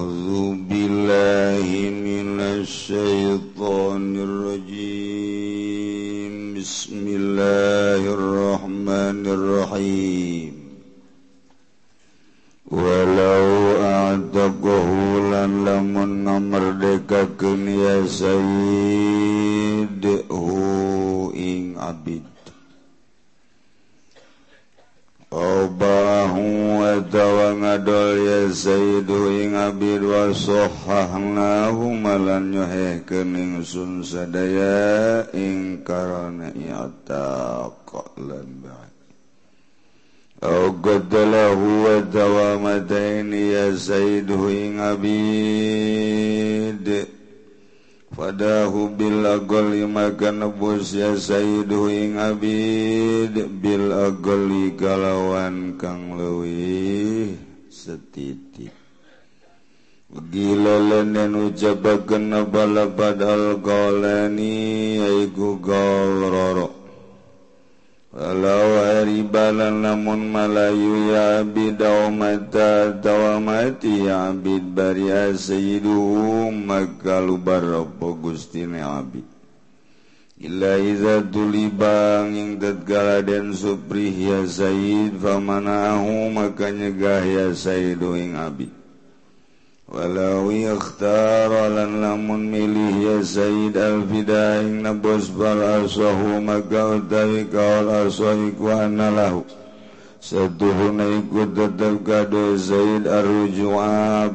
أعوذ بالله من الشيطان الرجيم. بسم الله ingsun sadaya ingkarana yataqlan ba'd. أو قتله والدوامتين يا زيده إن عبيد فداه بالأقل ما كان بوس يا زيده إن عبيد بالأقل كلوان كان لويه setitik. Ilalanen ujabagan nabala badal golani aigu gol roro. Walau aribalan namun malayu ya abid dawamata dawamati ya abid baria sayyiduhu maka lubar apa gustine abid. Ila iza tulibang ing dadgala den suprih ya sayyid famanahu maka nyegah ya sayyidu ing abid. walarlan lamun milih ya sayyid al-Fidaing na bos bal arsahu maka utawi kaol arsahiku lahu. Nabosbalhu satuhunaiku tetap kado Zaid arrujua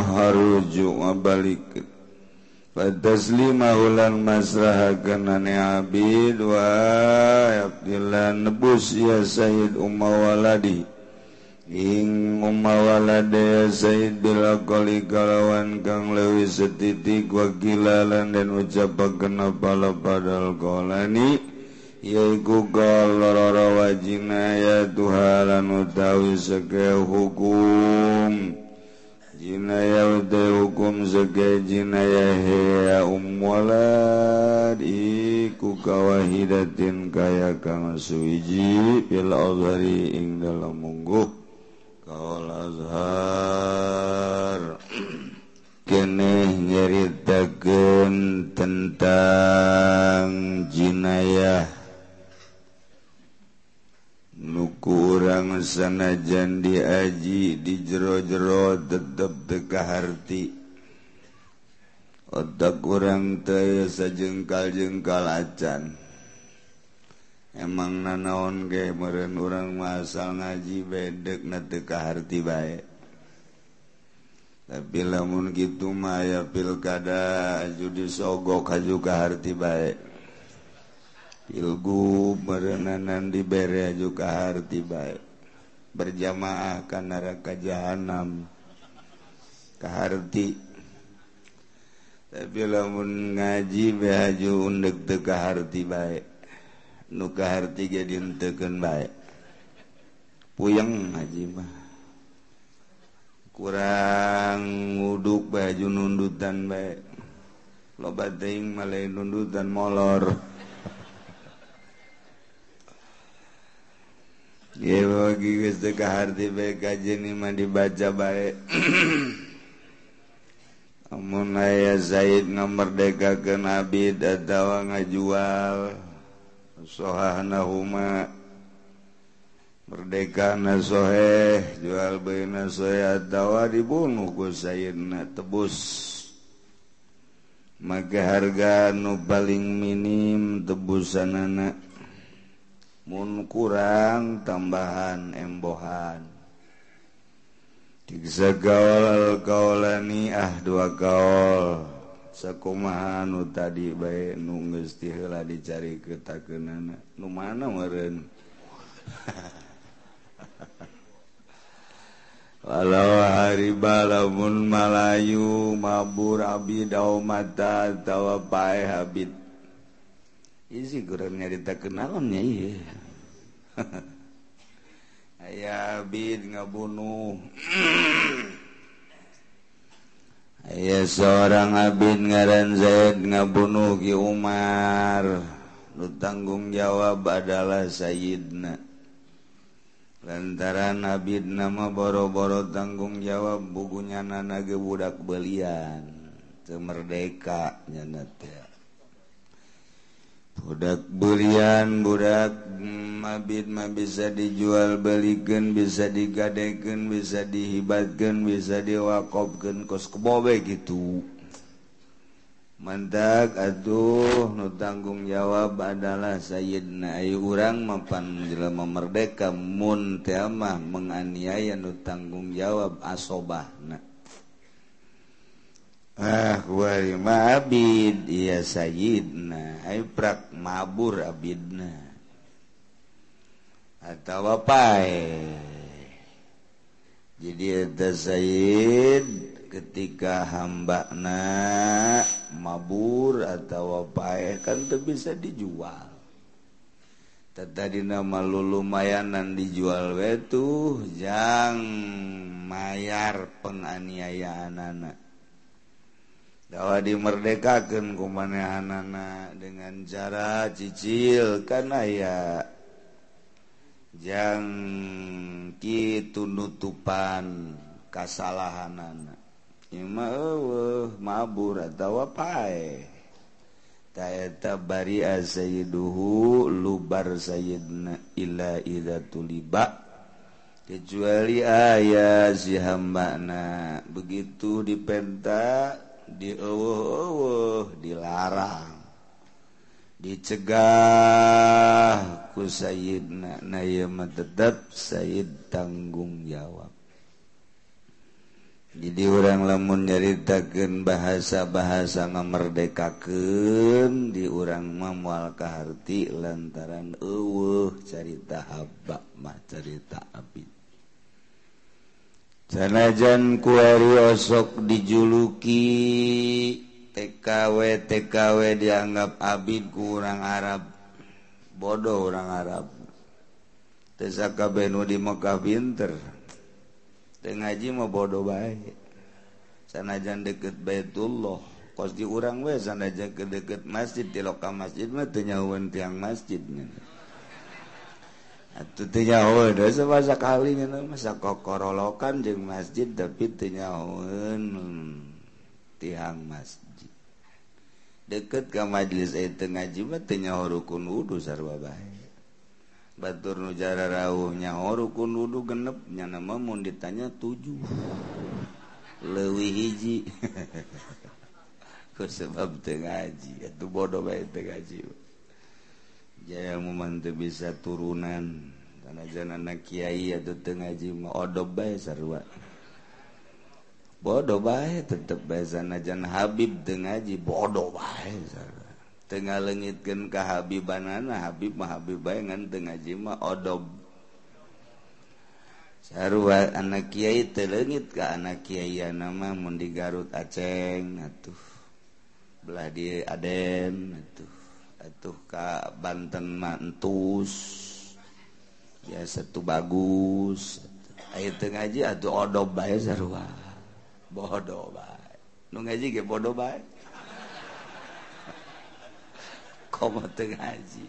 harujua balik. Fataslima hulan masraha kanane abid wa abdillah nebus ya Sayyid umma waladi. ing mumawalade Said bilakoli kalawan kang lewi setitik wakilalan dan ucapan kenapa padal kolani yaiku kol wajina ya Tuhan utawi seke hukum. Jina ya utai hukum seke jina ya heya umwalad iku kawahidatin kaya kang suiji bil azhari ing dalam mungguh. kaol azhar. Keneh nyeritakeun tentang jinayah. Nuku urang sanajan diaji di jero-jero tetep tekaharti Otak urang teu sajengkal-jengkal acan. emang nanaon ge meren orang masal ngaji bedek na teka harti bae. Tapi lamun gitu mah ya pilkada judi sogok haju ka harti bae. Pilgub merenanan dibere haju kaharti bae. Berjamaah ka neraka jahanam ka harti. Tapi lamun ngaji be haju undek teka harti bae. nukahar tiga dinteken baik puyeng ngajimah kurang nguduk baju nundutan baik loba ting malai nundutan molor. Iya bagi geus teu kaharti bae kajeun mah dibaca baik Amun aya Zaid ngamerdeka ke nabi atawa ngajual. sohanahuma. Merdeka nasohe jual beli nasoheh tawa dibunuh ku gusairna tebus. Maka harga nu paling minim tebusan anak mun kurang tambahan embohan. Tiksa gaol al gaolani ah dua gaol. sekumahanu tadi baik nu gestila dicari ketakenana nu mana meren walau hari balamun malayu mabur abi dau mata tawa pae habit. Isi kurang nyarita kenalannya iya ayah abid ngabunuh. Iya seorang Abid ngaran Zaid ngabunuh Ki Umar. Nu tanggung jawab adalah Sayyidna. Lantaran Abid nama boro-boro tanggung jawab bukunya nana budak belian. Temerdeka nyana teh. budak belian budak mabit mah bisa dijual belikan bisa digadeken bisa dihibatkan bisa diwakopkan kos kebobe gitu. Mantak aduh nu tanggung jawab adalah Sayyidna ayu urang mapan jelema merdeka. Mun teh mah menganiaya nu tanggung jawab asobahna. ah maid iya Sayyidna. Prak mabur Abidna. Atau apa eh? jadi ada Said ketika hambana mabur atau apa eh, kan tuh bisa dijual. Tadi nama lu lumayanan dijual wetu yang mayar penganiayaan anak. dawa dimerdekakan kumanehanana dengan cara cicil karena ya yang gitu nutupan kesalahan anak mabur atau pae eh? taeta bari sayyiduhu lubar sayyidna ila idza tuliba kecuali ayah si hamba na begitu dipenta diuh dilarang. Dicegah ku Sayyidna Naima tetap Sayyid tanggung jawab. Jadi orang lamun nyaritakan bahasa-bahasa ngamerdekakan di orang mamual kaharti lantaran eueuh carita haba mah carita abid. sanajan kuari osok dijuluki TKW TKW dianggap Abid kurang Arab. Bodoh orang Arab. Tesaka Benu di Mekah pinter. Ngaji mau bodoh baik sanajan deket Baitullah kos di urang we sanajan ke deket masjid di lokal masjid mah tenyawan tiang masjidnya. tunyaun masa kali masa kokorolokan jeng masjid tapi tunyaun hmm, tiang masjid. Deket ke majelis itu eh, ngaji mah tunyaho rukun wudu sarwa baik batur nujara rawuh nyaho rukun wudu genep nyana mah mun ditanya tujuh. Lewi hiji. Ku sebab tengaji itu bodoh baik tengaji jaya memantu bisa turunan. Tanahjana Kyai atau ngaji maudo bodoh baik tetap baikjan Habib ngaji bodoh baik tengah legitkan ke Habib banana Habib Habib bayangan ngaji maudo sarwa anak Kyai telengit ke anak Kyai nama mundi Garut Aceh atuh. Belah di Aden atuh. atuh ka Banten mantus. Biasa tuh bagus. Ayo teu ngaji atuh odob bae sarua. Bodoh bae. Nu ngaji ge bodoh bae? Komo teu ngaji?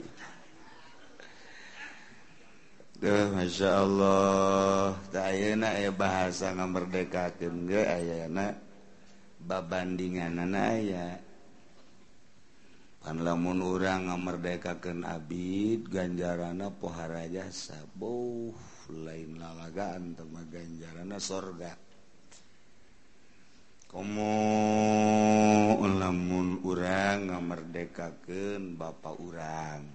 Duh, Masya Allah. Tayana ya bahasa ngamerdekakan ayana babandingan ayah kan lamun orang ngamerdekakeun abid ganjarana pohara jasa boh lain lalagaan tema ganjarana sorga. Komo lamun urang ngamerdekakeun bapak urang.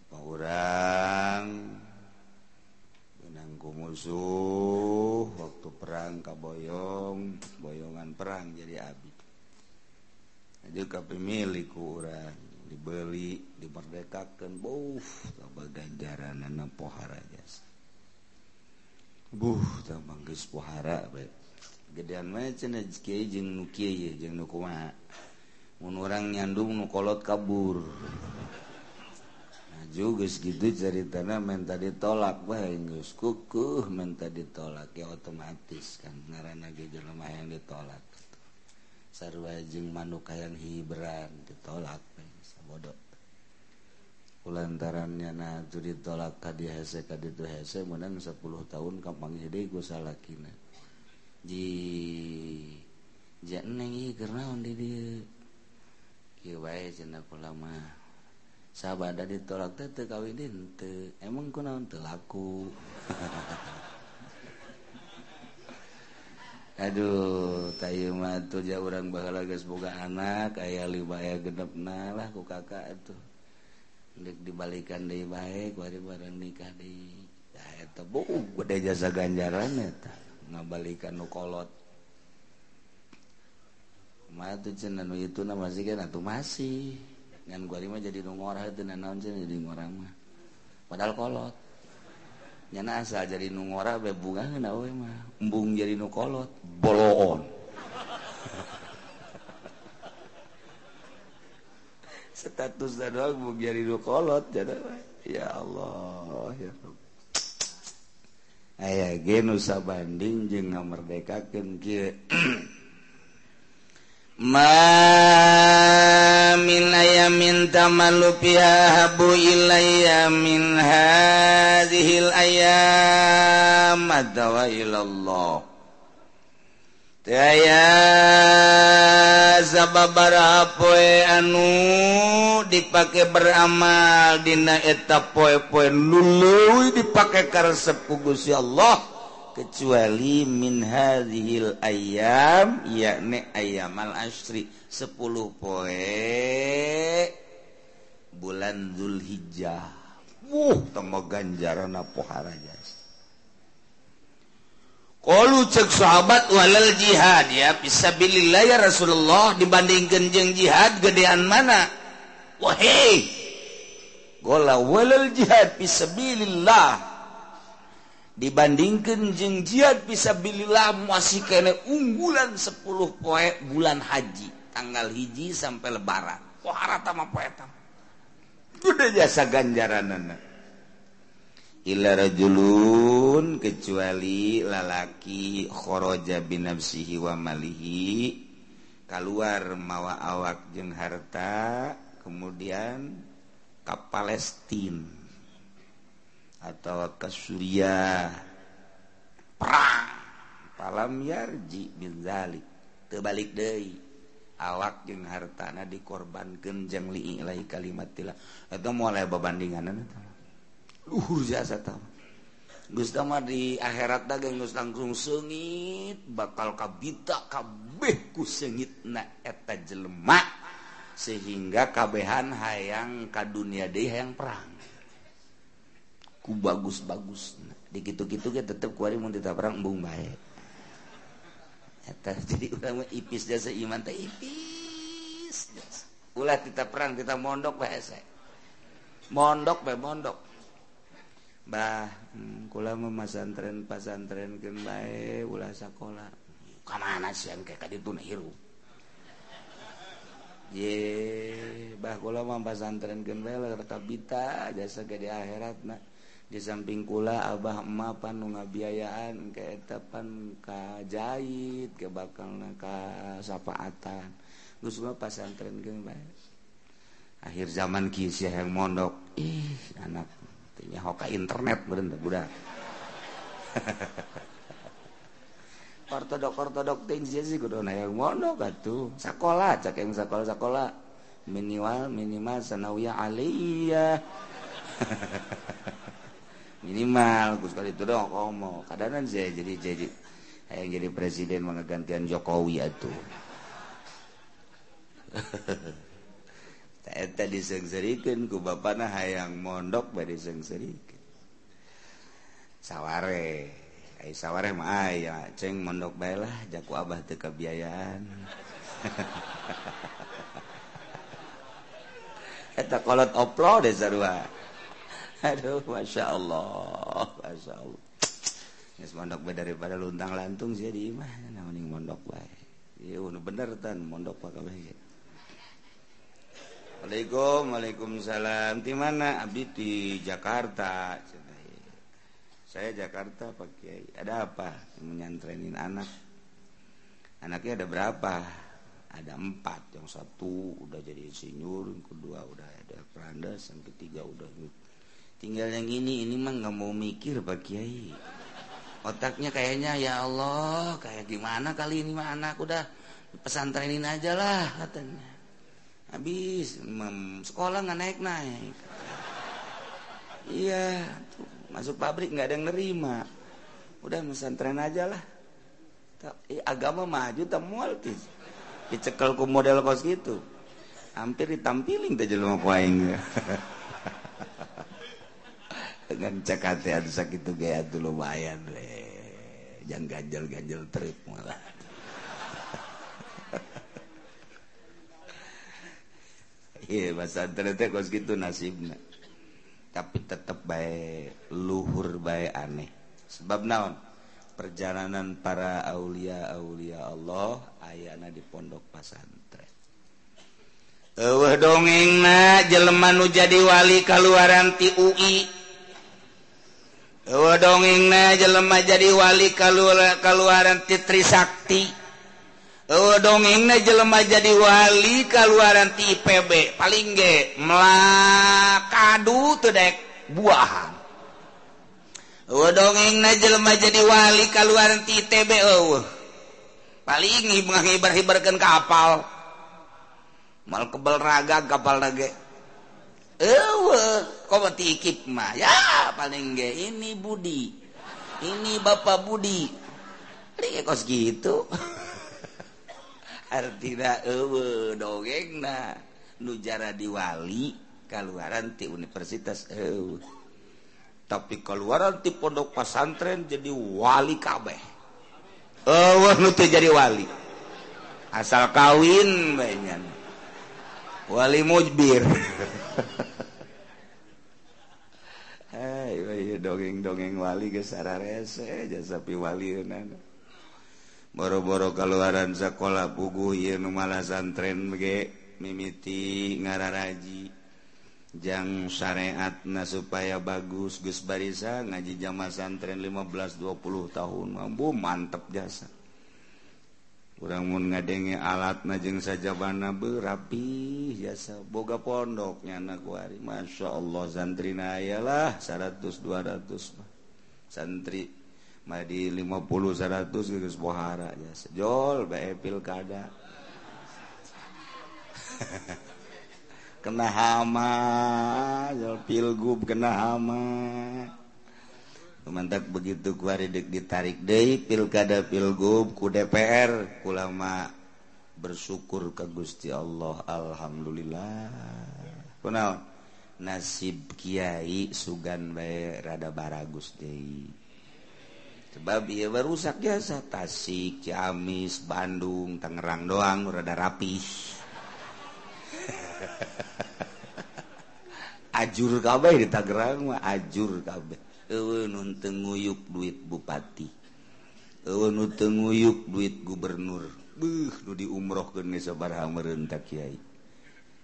Bapak urang benang kumusuh waktu perang kaboyong boyongan perang jadi abid. juga pemilik kurang dibeli dimerdekakan bof ganjaran jaranana pohara jasa buh tambang geus pohara bae gedean mah cenah kieu jeung nu kieu jeung nu nyandung nukolot kabur. Juga gitu ceritanya menta ditolak bae geus kukuh minta ditolak ya otomatis kan ngaranna ge jelema yang ditolak. sarwajeng manuk hayang hiberan ditolak bodoh. Lantarannya na ditolak ka kadi hese kadi tu hese menang 10 tahun kampang hide gue salah kina di jangan nengi karena on di dia kieu wae sabada ditolak teh teu kawin teu emang kunaon teu laku? Aduh tayumatul ja orang bahalagas boga anak aya libaya genep nalah ku kakak tuh Lek dibalikan dari baik wari bareng nikah di eta bohong gede jasa ganjaran eta ngabalikan nu kolot. Mah tuh itu nama masih kan atuh masih. Ngan gua mah jadi nu ngorah teu naon cenah jadi ngorah mah. Padahal kolot. nyana asal jadi nu ngora bae bunga na we mah. Embung jadi nu kolot boloon. Status da doang embung jadi nu kolot jadi ya Allah ya Rabb. Aya ge nu sabanding jeung ngamerdekakeun kieu. Ma minta tamalupiah habu ilayya min hadhil ayam adawa ilallah. Tiaya sababara poe anu dipake beramal dina eta poe-poe luluy dipake karesep ku Gusti Allah kecuali min hadhil ayam yakni ayamal asri. sepuluh poe bulan Zulhijjah wuh temo ganjaran pohara jas Kalau cek sahabat walal jihad ya Bismillah ya Rasulullah dibandingkan jeng jihad gedean mana? Wahai gola walal jihad Bismillah dibandingkan jeng jihad Bismillah masih kena unggulan 10 poe bulan haji. tanggal hiji sampai lebaran. Udah jasa ganjaran Ilarajulun kecuali lalaki khoroja binafsihi wa malihi keluar mawa awak jeng harta kemudian ke Palestine atau ke Suriah. Perang. Palam yarji bin zalik terbalik deui. awak jeung hartana dikorbankan jeng liilai kalimat tila. Itu mulai babandingan luhur jasa tama Gustama di akhirat dagang Gus langsung sengit bakal kabita kabeh ku sengit na eta jelema. Sehingga kabehan hayang ka dunia deui hayang perang. Ku bagus-bagusna. Dikitu-kitu ge tetep kuari mun tita perang embung bae. jadi ulama ipis jasa iman teh ipis. Ulah kita perang kita mondok bahasa mondok bae mondok. Bah hmm, kula memasantren pasantren gen bae ulah sakola. Kamana siang kayak kadi tuna hiru ye bah kula mah pasantren gen bae lah kabita jasa ke di akhirat nak di samping kula Abah Empan nu ngabiayaan keetapan kajahit ke bakal ka sapaatan. lu semua pasantren geng akhir zaman kisah yang mondok. Ih anak tinya hoka internet berendah budak. Ortodok ortodok ting sih kudu yang mondok atuh. Sekolah cak yang sekolah sekolah minimal minimal sanawiyah aliyah. minimal gus kali itu dong ngomong oh, keadaan saya jadi jadi yang jadi presiden mengantian Jokowi atuh. Eta disengserikan ku bapana hayang mondok bari sengserikan. Saware. Ay saware mah ya ceng mondok baiklah jaku abah teu kabiayaan. Eta kolot oplo deh sarua. Aduh Masya Allah Allah. Mondok daripada luntang lantung jadi imahning mondok baik bener mondok Pak Assalamualaikum Waalaikumsalam. Di mana? Abi di Jakarta saya Jakarta pakai ada apa? Menyantrenin anak. Anaknya ada berapa? Ada empat. Yang satu udah jadi insinyur yang kedua udah ada perandas yang ketiga udah tinggal yang ini ini mah nggak mau mikir Pak Kiai. Otaknya kayaknya ya Allah kayak gimana kali ini mah anak udah pesantrenin aja lah katanya. Habis sekolah nggak naik naik iya tuh, masuk pabrik nggak ada yang nerima. Udah pesantren aja lah. Agama maju tak mual dicekel ku model kos gitu. Hampir ditampilin teh jelema poaing dengan cek hati-hati sakit gaya tuh lumayan deh jangan ganjel-ganjel trip malah iya bahasa ternyata kos gitu nasibnya tapi tetap baik luhur baik aneh. Sebab naon? Perjalanan para aulia aulia Allah ayana di pondok pasantren Ewe dongeng na jelema nu jadi wali kaluaran ti UI dongeng jelemah jadi wali keluaran titri Sakti dongeng jelemah jadi wali keluaran ti IPB paling ge melakadu tedek buahan. Dongeng jelemah jadi wali keluaran ti paling hibar-hibarkan kapal. Mal kebel raga kapal lagi komikimah ya paling gak ini Budi. Ini Bapak Budi. Kos gitu. Artinya ewe dogeng nah. Nujara diwali keluaran di universitas ewe. Tapi keluaran di pondok pesantren jadi wali kabeh. Ewe nutu jadi wali. Asal kawin banyak wali mujbir. dongeng-dongeng wali gesara rese jasapi wali boro-boro keluaran sekolah pugu nu malasan tren bege mimiti ngararaji. Jangan syariat nah supaya bagus Gus barisa ngaji jamaah santren 15 20 tahun mampu mantap jasa. kurangmun ngadenge alat najeng saja bana berapi jasa. Boga pondoknya anak wari. Masya Allah santri ayalah 100 200 santri Madi 50 100 geus bohara jasa. Jol bae pilkada. Kena hama jol pilgub kena hama. mantap begitu kuaridek ditarik Day pilkada pilgub ku DPR ulama bersyukur ke Gusti Allah Alhamdulillah. Kenal nasib Kyai Sugan baik rada bara Gusti sebab ia berusak jasa Tasik Ciamis Bandung Tangerang doang rada rapi. Ajur kabeh di Tangerang mah ajur kabeh. ewenun tengguyup duit bupati. Ewen tengguyup duit gubernur. Buh nu di umroh ke sabar meren tak kiai.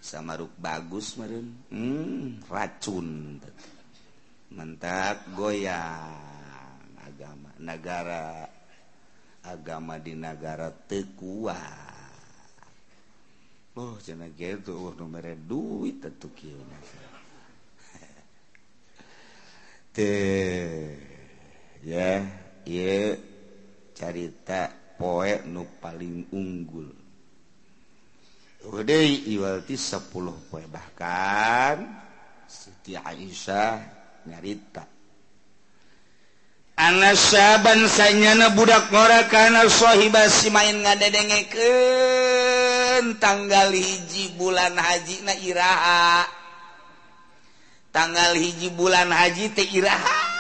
Samaruk bagus meren hmm, racun mentak goyang agama negara agama di negara tekuat Oh cina gitu, oh, duit tentu kira. ya yeah, carita poek nu paling unggul. Uwalti 10 poe. Bahkan Siti Aisyah nyarita. Anak saban sanyana budak ngora kana sahiba si main ngadedengekeun tanggal hiji bulan haji na iraha. tanggal hiji bulan Haji Teiraha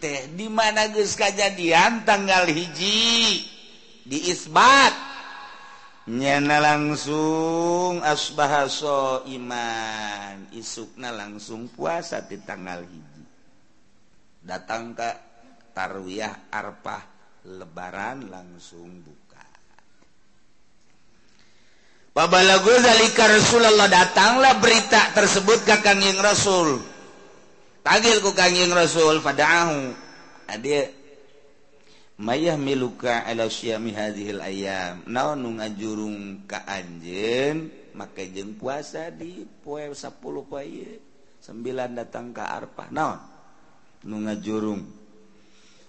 teh. Di mana guys kejadian tanggal hiji? Di isbat. Nyana langsung asbahaso iman isukna langsung puasa di tanggal hiji. Datang ke tarwiyah arpah lebaran langsung buka. babazalika Rasulullah datanglah berita tersebut ke Kangjeng Rasul. Tagil ku Kangjeng Rasul fadahu adia mayah miluka ala syami hadhil ayam naon nu ngajurung ka anjeun? Make jeung puasa di poe 10 poe 9 datang ka arpa naon? Nu ngajurung.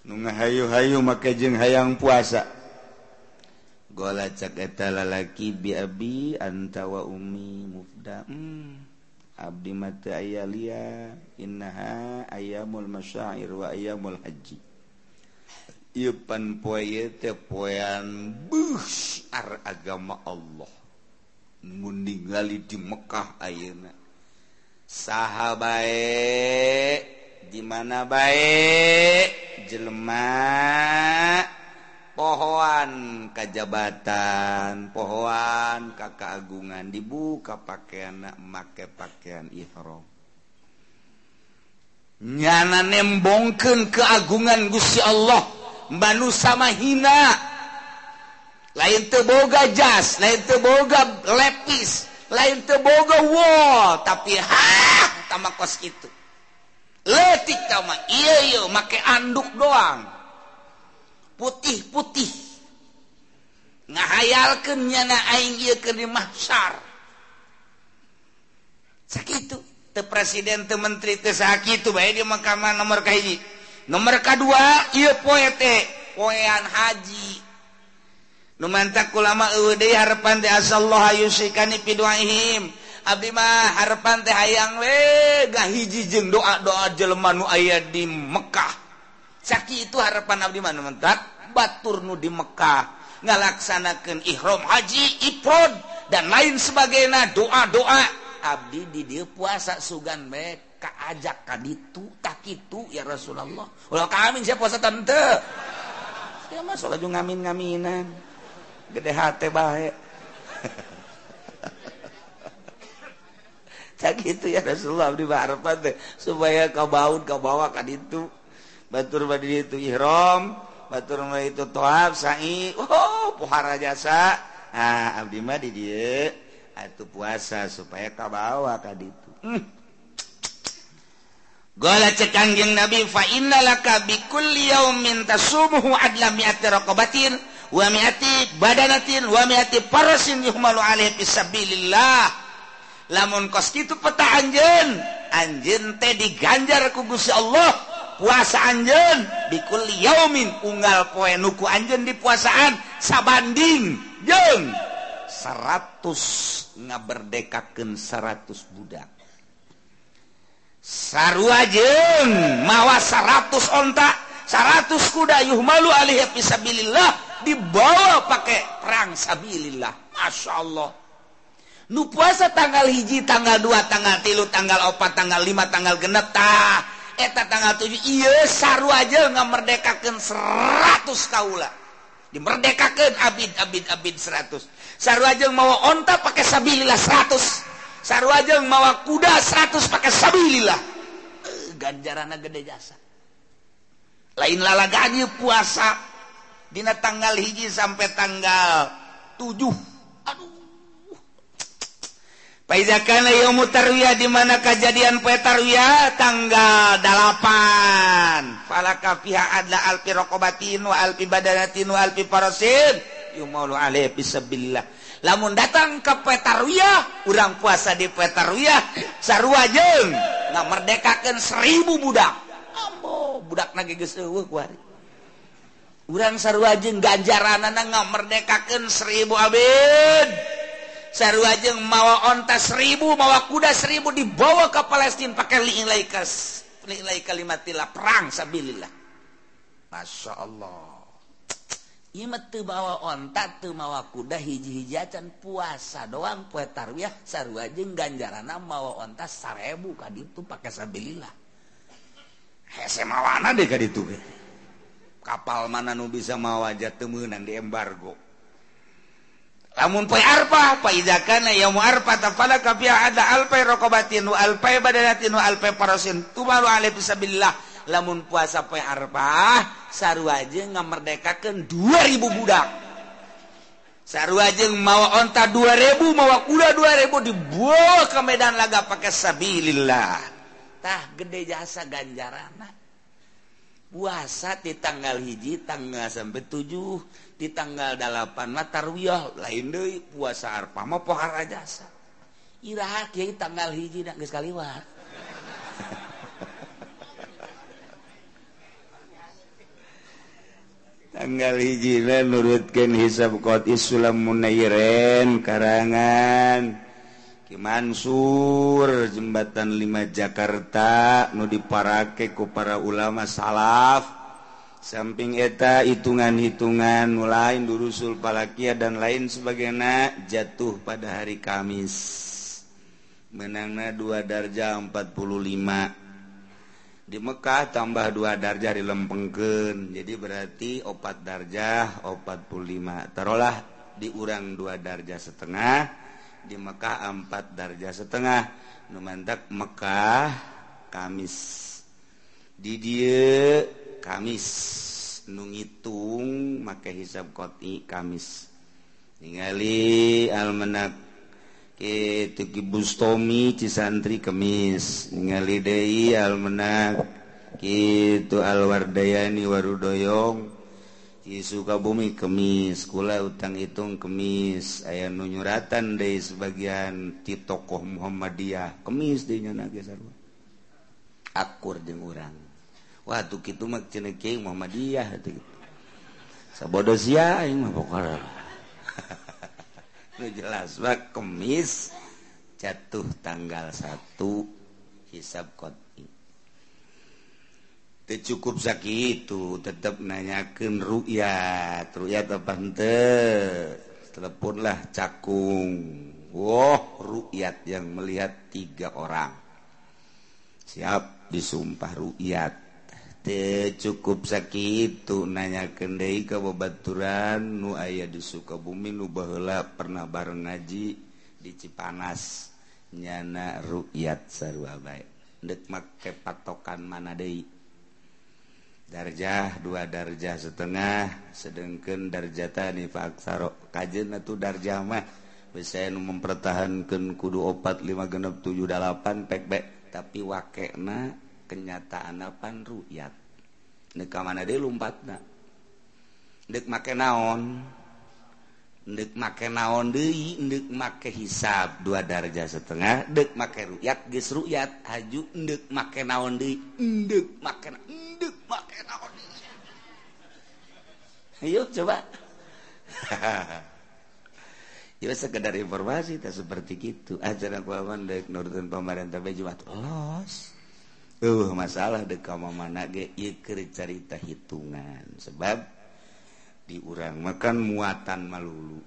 Nu ngahayu-hayu make jeung hayang puasa. gola caketa lalaki biabi antawa umi mufda. Hmm. abdi mata aya lia innaha ayamul masyair wa ayamul haji. Ieu pan poe teh poean agama Allah. Meninggali di Mekah ayeuna. Sahabat di mana bae? Jelema. pohoan kajabatan pohoan kakagungan dibuka pakaian make pakaian ihram. Nyana nembongken keagungan Gusti Allah. Manu sama hina. Lain teboga jas lain teboga lepis lain teboga wall tapi ha tamak kos itu letik sama iya iya make anduk doang. putih-putih. Ngahayalkan nyana aing ieu keur di mahsyar. Sakitu teu presiden teu menteri teu sakitu bae di mahkamah nomor kahiji nomor kedua iya poete poean haji. Numantak ulama eude harapan teh asallahu yusikani piduahim abdi mah harapan teh hayang we gah hiji jeung doa-doa jelema nu aya di Mekah. Saki itu harapan Abdi mana mentak batur nu di Mekah ngalaksanakan ihram haji iprod dan lain sebagainya doa-doa. Abdi di dia puasa sugan me kaajak kaditu tak itu ya Rasulullah. Ulah kami siapa puasa tante ya mas laju ngamin ngaminan gede hati baik tak gitu ya Rasulullah Abdi harapan teh supaya kau baun kau bawa kaditu batur badi itu ihram batur mah itu toab sai. Oh pohara jasa. Ah abdi mah di dia atuh ah, puasa supaya kabawa ka itu hmm. Gola cek kangjeng Nabi fa innalaka bi kulli yaumin tasumuhu adla mi'ati raqabatin wa mi'ati badanatin wa mi'ati parasin yuhmalu alaihi fisabilillah lamun kos kitu peta anjeun anjeun teh diganjar ku Gusti Allah. puasa Anjen dikul yaumin unggal poe nuku Anjen di puasaan sabanding jeng 100 ngaberdekakeun 100 budak. Sarua jeng mawa 100 ontak 100 kuda yuhmalu alaihi fisabilillah dibawa pakai perang sabilillah. Masya Allah. Nu puasa tanggal hiji tanggal 2 tanggal tilu tanggal opat tanggal 5 tanggal genep eta tanggal 7 iya saru aja nggak merdekakan 100 kaula. Dimerdekakan abid abid abid 100 saru aja mawa onta pakai sabilillah 100 saru aja mawa kuda 100 pakai sabilillah. E, gede jasa. Lain lalaga aja puasa. Dina tanggal hiji sampai tanggal 7 Paizakana yaum tarwiyah di mana kejadian petarwiyah tanggal 8 falaka fiha adla alfi raqabatin wa alfi badanatin wa alfi parasin. yumalu alaihi bisabillah lamun datang ke petarwiyah urang puasa di petarwiyah sarua jeung. Ngamerdekakeun 1000 budak. Ambo budak nage geus eueuh kuari urang sarua jeung ganjaranana ngamerdekakeun 1000 abid. sarwajeng mawa onta seribu mawa kuda seribu dibawa ke Palestina pakai liilaikas nilai kalimatlah perang sabilillah. Masya Allah. Imet tuh bawa onta tuh mawa kuda hiji-hijacan puasa doang kue tarwiyah sarwajeng ganjarana mawa onta sarebu kaditu pakai sabilillah. Hese mawana deh kaditu kapal mana nu bisa mawa aja temenan di embargo. namun poe arpa faiza kana yaumu arfa ada alfa raqabatin wa alfa badanatin wa alfa lamun puasa poe arpa sarwajeng ngamerdekakan 2000 budak. Sarwajeng mawa onta 2000 mawa kuda 2000 dibawa ke medan laga pakai sabilillah. Tah gede jasa ganjaran puasa di tanggal hiji tanggal sampai 7 di tanggal 8 latarwiyah lain deui puasa arpa mah pohara jasa iraha kiai tanggal hiji da geus kaliwat. Tanggal hiji nurutkeun hisab qati isulam munairen karangan. Mansur jembatan 5 Jakarta nu diparake ku para ulama salaf. samping eta hitungan-hitungan mulai durusul palakia dan lain sebagainya jatuh pada hari Kamis. Menangna dua darjah 45 di Mekkah tambah dua darjah di Lempengken jadi berarti opat darjah 45 taruhlah diurang dua darjah setengah di Mekkah empat darjah setengah. Numantak Mekkah Kamis. Di dia Kamis. Nungitung make hisab koti Kamis. Ningali almanak itu Tuki Bustomi Cisantri kemis ningali dei almanak kitu Alwardayani Warudoyong Ci Sukabumi Kemis kula utang hitung Kemis aya nunyuratan dari sebagian ti tokoh Muhammadiyah. Kemis dinya nage akur jeung urang. Wah tuh gitu mah cenah mama Muhammadiyah gitu. Sabodo sia aing mah pokoknya, Nu jelas mah kemis jatuh tanggal 1 hisab qot'i. Teu cukup sakitu tetep nanyakeun ru'yat, ru'yat apa henteu? Teleponlah cakung. Wah, wow, ru'yat yang melihat tiga orang. Siap disumpah ru'yat cukup sakit nanya kendai kebebaturan nu aya di Sukabumi nubala pernah bareng ngaji di Cipanas. Nyana rukyat sarwa baik dek patokan mana De darjah dua darjah setengah sedengken darjata nih Faksaro kajen itu darjah bisa mempertahankan kudu opat lima genep tujuh delapan pek tapi wakena kenyataan apa? Ruyat. Dek mana deh lompat nak? Dek make naon? Dek make naon deh dek make hisab dua darjah setengah? Dek make ruyat ges ruyat. Haju dek make naon deh dek make coba. Sekedar informasi tak seperti gitu. Acara pemerintah tuh masalah deka mana cerita hitungan. Sebab diurang makan muatan malulu.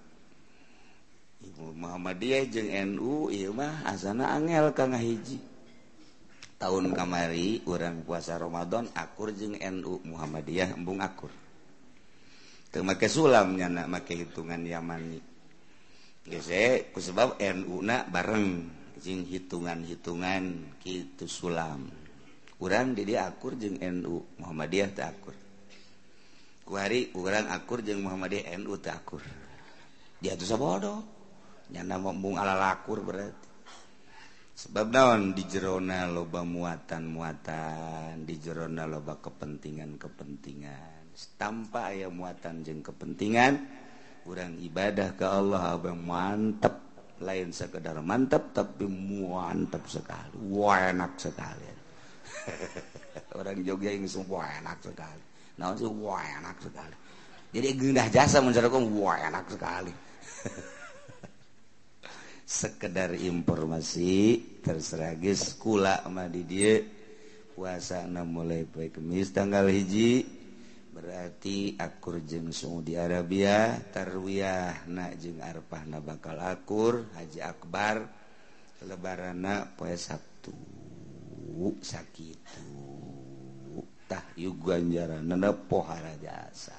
Ibu Muhammadiyah jeng NU ieu mah asana angel kang hiji tahun kamari orang puasa Ramadan akur jeng NU Muhammadiyah embung akur. Teu make sulam nyana make hitungan Yamani geus ku sebab NU nak bareng jeng hitungan-hitungan kitu sulam. urang di dia akur jeung NU Muhammadiyah tak akur. Kuhari urang akur jeung Muhammadiyah NU tak akur. Dia tuh sabodo. Nyana mung ala lakur berarti. Sebab daun di jerona loba muatan-muatan di jerona loba kepentingan-kepentingan. Tanpa ayah muatan jeng kepentingan kurang ibadah ke Allah abang mantep. Lain sekedar mantep tapi mantep sekali. Enak sekali. orang Jogja yang sumpah enak sekali. Nah sih? Wah enak sekali. Jadi gendah jasa mencari wah enak sekali. Sekedar informasi terseragis kula madi dia. Puasa mulai baik kemis tanggal hiji berarti akur jeng Saudi Arabia tarwiyah nak jeng arpah na bakal akur haji akbar lebarana poe Sabtu sakit tah tak ganjaran pohara jasa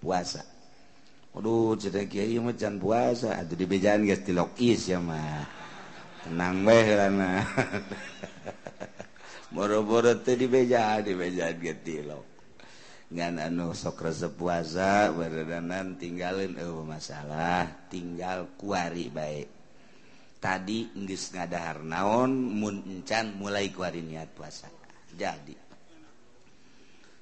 puasa. Waduh cerita kiai mah can puasa. Atau di bejan guys tilokis ya mah. Tenang weh karena boro-boro teh di beja di beja getilok ngan anu sok resep puasa berdanan tinggalin eh masalah. Tinggal kuari baik tadi nggis ngadahar naon muncan mulai kuari niat puasa jadi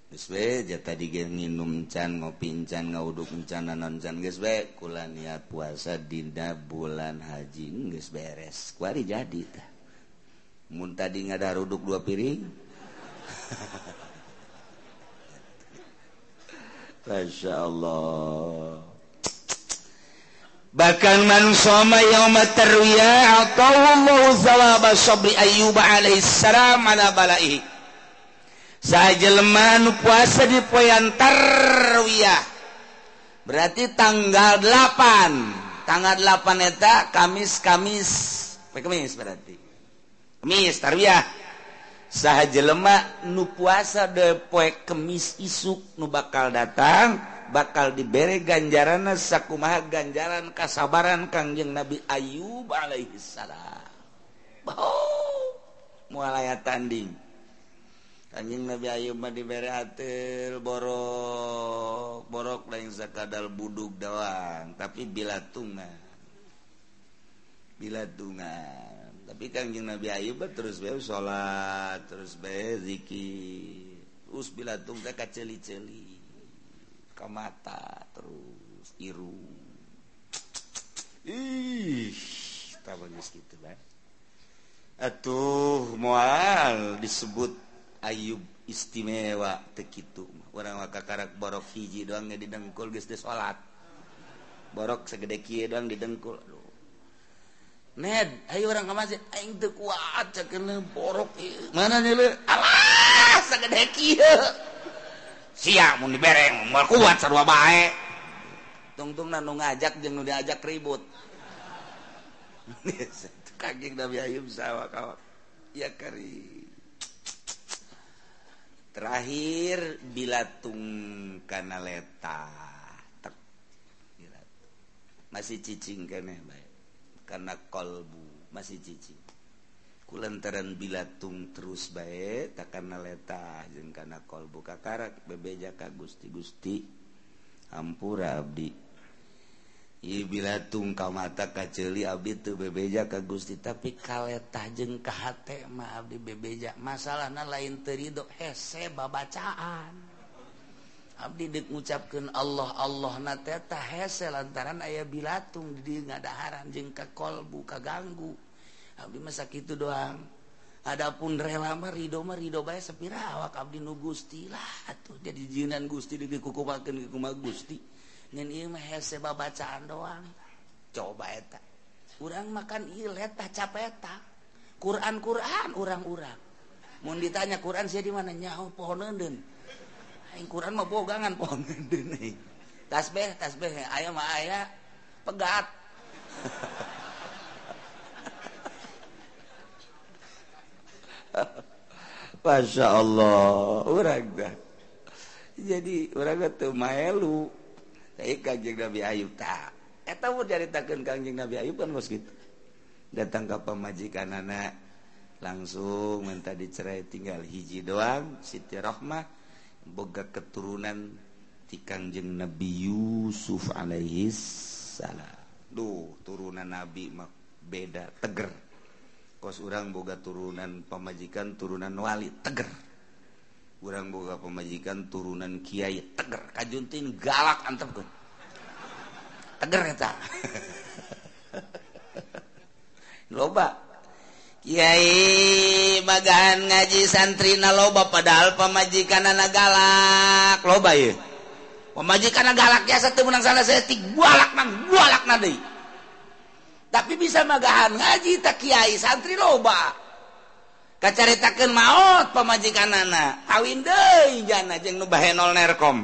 Geswe tadi ge nginum can ngopi encan ngauduk encan nanon can geswe kula niat puasa dinda bulan haji geus beres kuari jadi tah. Mun tadi ngadahar uduk dua piring. Masya Allah. bahkan mansoma yaumat tarwiya atawallahu zawaba sabri ayyuba alaihissalam ala balaihi. Sajelma nu puasa di poyan tarwiyah berarti tanggal 8 tanggal 8 eta Kamis Kamis. Kamis berarti. Kamis tarwiyah saha jelema nu puasa de poe kemis isuk nu bakal datang. bakal diberre ganjaran sakumaha ganjaran kasabaran Kangjeng Nabi Ayub Alaihissalam oh, mualaya tanding Kanjeng Nabi Ayub diberreil borok borok lain zakadal buduk doang tapi bila tungan bila tungan tapi Kanjeng Nabi Ayub terus be salat terus be zikir. Us bila tungga kaceli-celi. ke mata terus irung ih tak bagus gitu kan atuh mual disebut Ayub istimewa tekitu orang maka karak borok hiji doang nggak didengkul geus salat. Borok segede kieu doang didengkul. Aduh. Ned, ayo orang ke masjid, aing teu kuat cakena borok. Ieu. Mana nih lu? Alah, sagede kieu. siap mau dibereng mau kuat sarua bae. Tungtung nanu ngajak jeung nu diajak ribut. Kaging nabi ayub sawa kawak ya kari. Terakhir bilatung kana leta masih cicing kene bae. Karena kolbu masih cicing. kulantaran bilatung terus baik takkan letah jeung kana kolbu katarak bebeja ka Gusti Gusti. Hampura abdi. Ieu bilatung kau mata kaceli abdi teu bebeja ka Gusti. Tapi kaleta jeng ka hate mah abdi bebeja. Masalahna lain terido hese babacaan. Abdi mengucapkan Allah Allah nateta hese lantaran ayah bilatung di ngadaharan jeung ka kolbu kaganggu Abdi masa itu doang. Adapun rela mah Ridho mah Ridho bay sepira awak Abdi nu Gusti lah tuh jadi jinan Gusti dikukupakeun kumah Gusti. Nyen ieu mah hese babacaan doang. Coba eta. Urang makan ilet capeta Quran Quran urang-urang mau ditanya Quran saya di mana? Nyaho pohon nenden Quran mah bogangan pohon nenden tasbih tasbih ayam mah aya pegat. Masya Allah orang dah. Jadi orang tuh maelu. Tapi kanjeng Nabi Ayub tak. Eh, Eta mau ceritakan kanjeng Nabi Ayub kan bos gitu datang ke pemajikan anak langsung minta dicerai tinggal hiji doang Siti Rohmah boga keturunan ti kanjeng Nabi Yusuf alaihis salam. Duh turunan Nabi mah beda teger. kos urang boga turunan pemajikan turunan wali teger. Urang boga pemajikan turunan Kyai teger. Kajuntin galak antep kan teger eta. Loba. Kyai magahan ngaji santri na loba padahal pemajikan anak galak. Loba ya pemajikan anak galak ya satu menang salah saya tik gualak nang gualak na tapi bisa magahan ngaji tak Kyai santri loba. Kacaritakan maut pemajikan anak. Kawin jengkom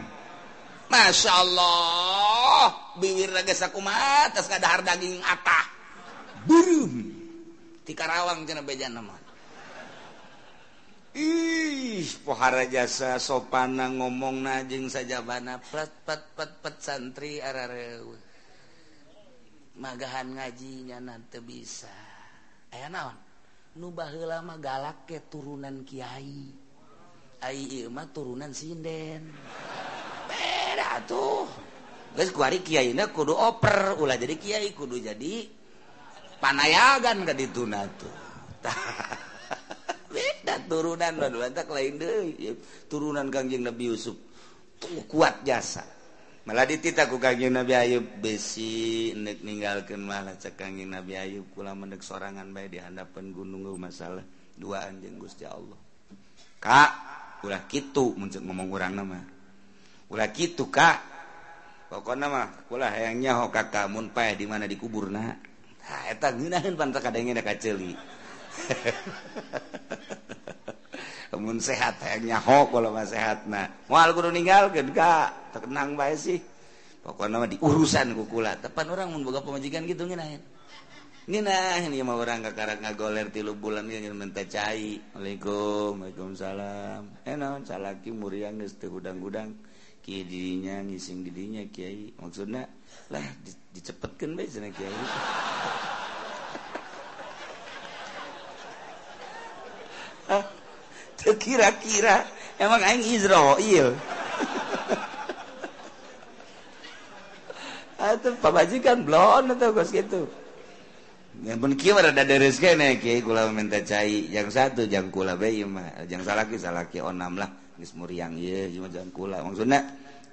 Masya Allah biwir aku atas kadahar daging atah. Burung di Karawang cina beja nama ih pohara jasa sopana ngomong najeng saja bana pet pet pet pet santri ararewe magahan ngajinya nanti bisa. Aya naon? Nubah lama galak ke turunan Kyai Aimah turunan sinden. Beda tuh. Guys kuari Kyai kudu oper ulah jadi Kiai kudu jadi panayagan ke dituna tuh. Beda turunan lain turunan Kangjeng Nabi Yusuf. Tuh kuat jasa. malah dititaku kaging Nabi Ayub. Besi nek ninggalkan malah cekanging Nabi Ayub kula mendek sorangan baik di hadapan gunung masalah dua anjing Gusti Allah. Kak ulah gitu muncul ngomong kurang nama. Ulah gitu kak pokok nama kula hayangnya ho kakak mun paeh di mana dikubur nak Nah, eta ngeunaheun pantak kadangnya da kaceli. temun sehat nyaho kalau sehat. Nah mual kudu ninggal gede terkenang baik sih. Pokoknya nama di urusan kukula tepan orang membuka pemajikan gitu nginahin nah ini mau orang kakarak ngagoler tilu bulan ini ngin minta cai. Assalamualaikum Waalaikumsalam. Eh, Enak calaki muriang geus teu gudang-gudang. Kieu didinya ngising dirinya kiai. Maksudnya lah dicepetkeun bae cenah kiai. kira-kira. Emang aing Israel. Pabajikan blon atau kos gitu. Yang pun kieu ada deres kene kiai kula minta cai. Yang satu jang kula bae mah. Jang salaki salaki onam lah. Geus muriang ieu cuma jang kula. Maksudna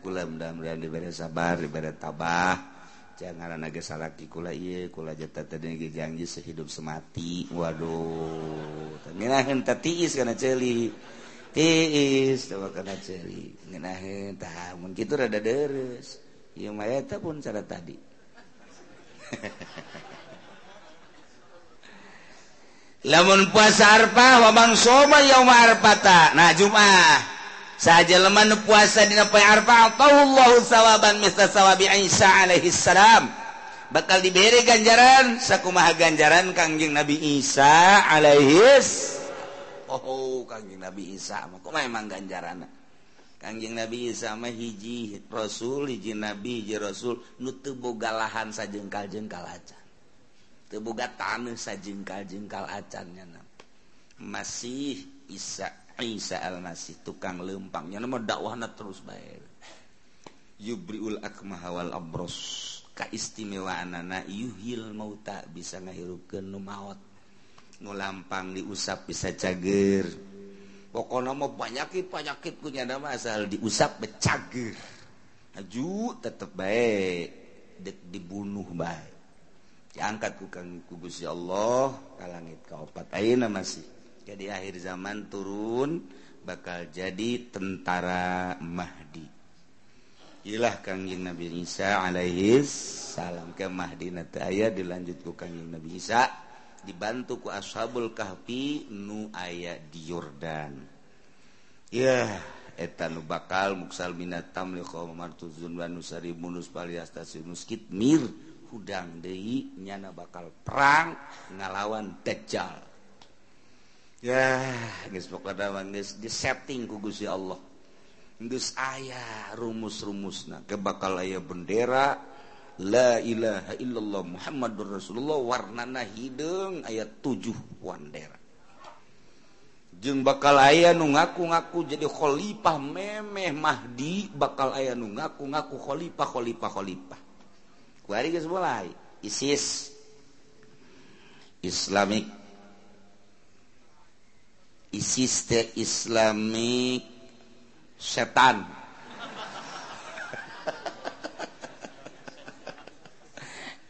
kula mudah-mudahan diberi sabar diberi tabah jangan naga salaki kula iya kula jata tadi janji sehidup semati. Waduh nginahin tatiis karena celi tiis tawa karena celi nginahin tahamun gitu rada deres iya mayata pun cara tadi. Lamun puasa arpa wabang soma yaum arpata nah jum'ah saja leman puasa dina poe Arfa Allahu sawaban misal sawabi Isa alaihi salam. Bakal diberi ganjaran sakumaha ganjaran kangjing Nabi Isa alaihi Oh Kangjeng Nabi Isa mah kumaha emang ganjaranna Kangjeng Nabi Isa mah hiji rasul hiji nabi hiji rasul. Nu teu boga lahan sajengkal-jengkal acan. Teu boga taneuh sajengkal-jengkal acannya masih Isa Isa al-Masih tukang lempangnya nama dakwahna terus baik. Yubriul akmah wal abros. Kaistimewaanana yuhil mauta. Bisa ngahirupkeun nu maot nu lampang diusap bisa cager. Pokoknya mau penyakit penyakit punya nama asal diusap becager aju tetep baik. Dek dibunuh baik. Diangkat ku kang ku Gusti Allah ka langit ka opat. Ayeuna masih? jadi akhir zaman turun bakal jadi tentara Mahdi. Ilah Kangjeng Nabi Isa alaihi salam. Ke Mahdi nanti ayat dilanjut ku Kangjeng Nabi Isa. Dibantu ku Ashabul Kahfi nu aya di Yordan. Ya etan bakal muksal minatam li qawmar wa nusari munus paliastasinus kitmir hudang deui nyana bakal perang ngalawan dajjal. ya di setting kugusi Allah. Inggris ayah rumus-rumus nah kebakal ayah bendera la ilaha illallah Muhammadur Rasulullah warnana hidung ayat 7 wandera. Jeng bakal ayah nu ngaku-ngaku jadi khalifah memeh Mahdi bakal ayah nu ngaku-ngaku khalifah khalifah khalifah. Kuari geus mulai ISIS Islamic isis teh Islamic setan.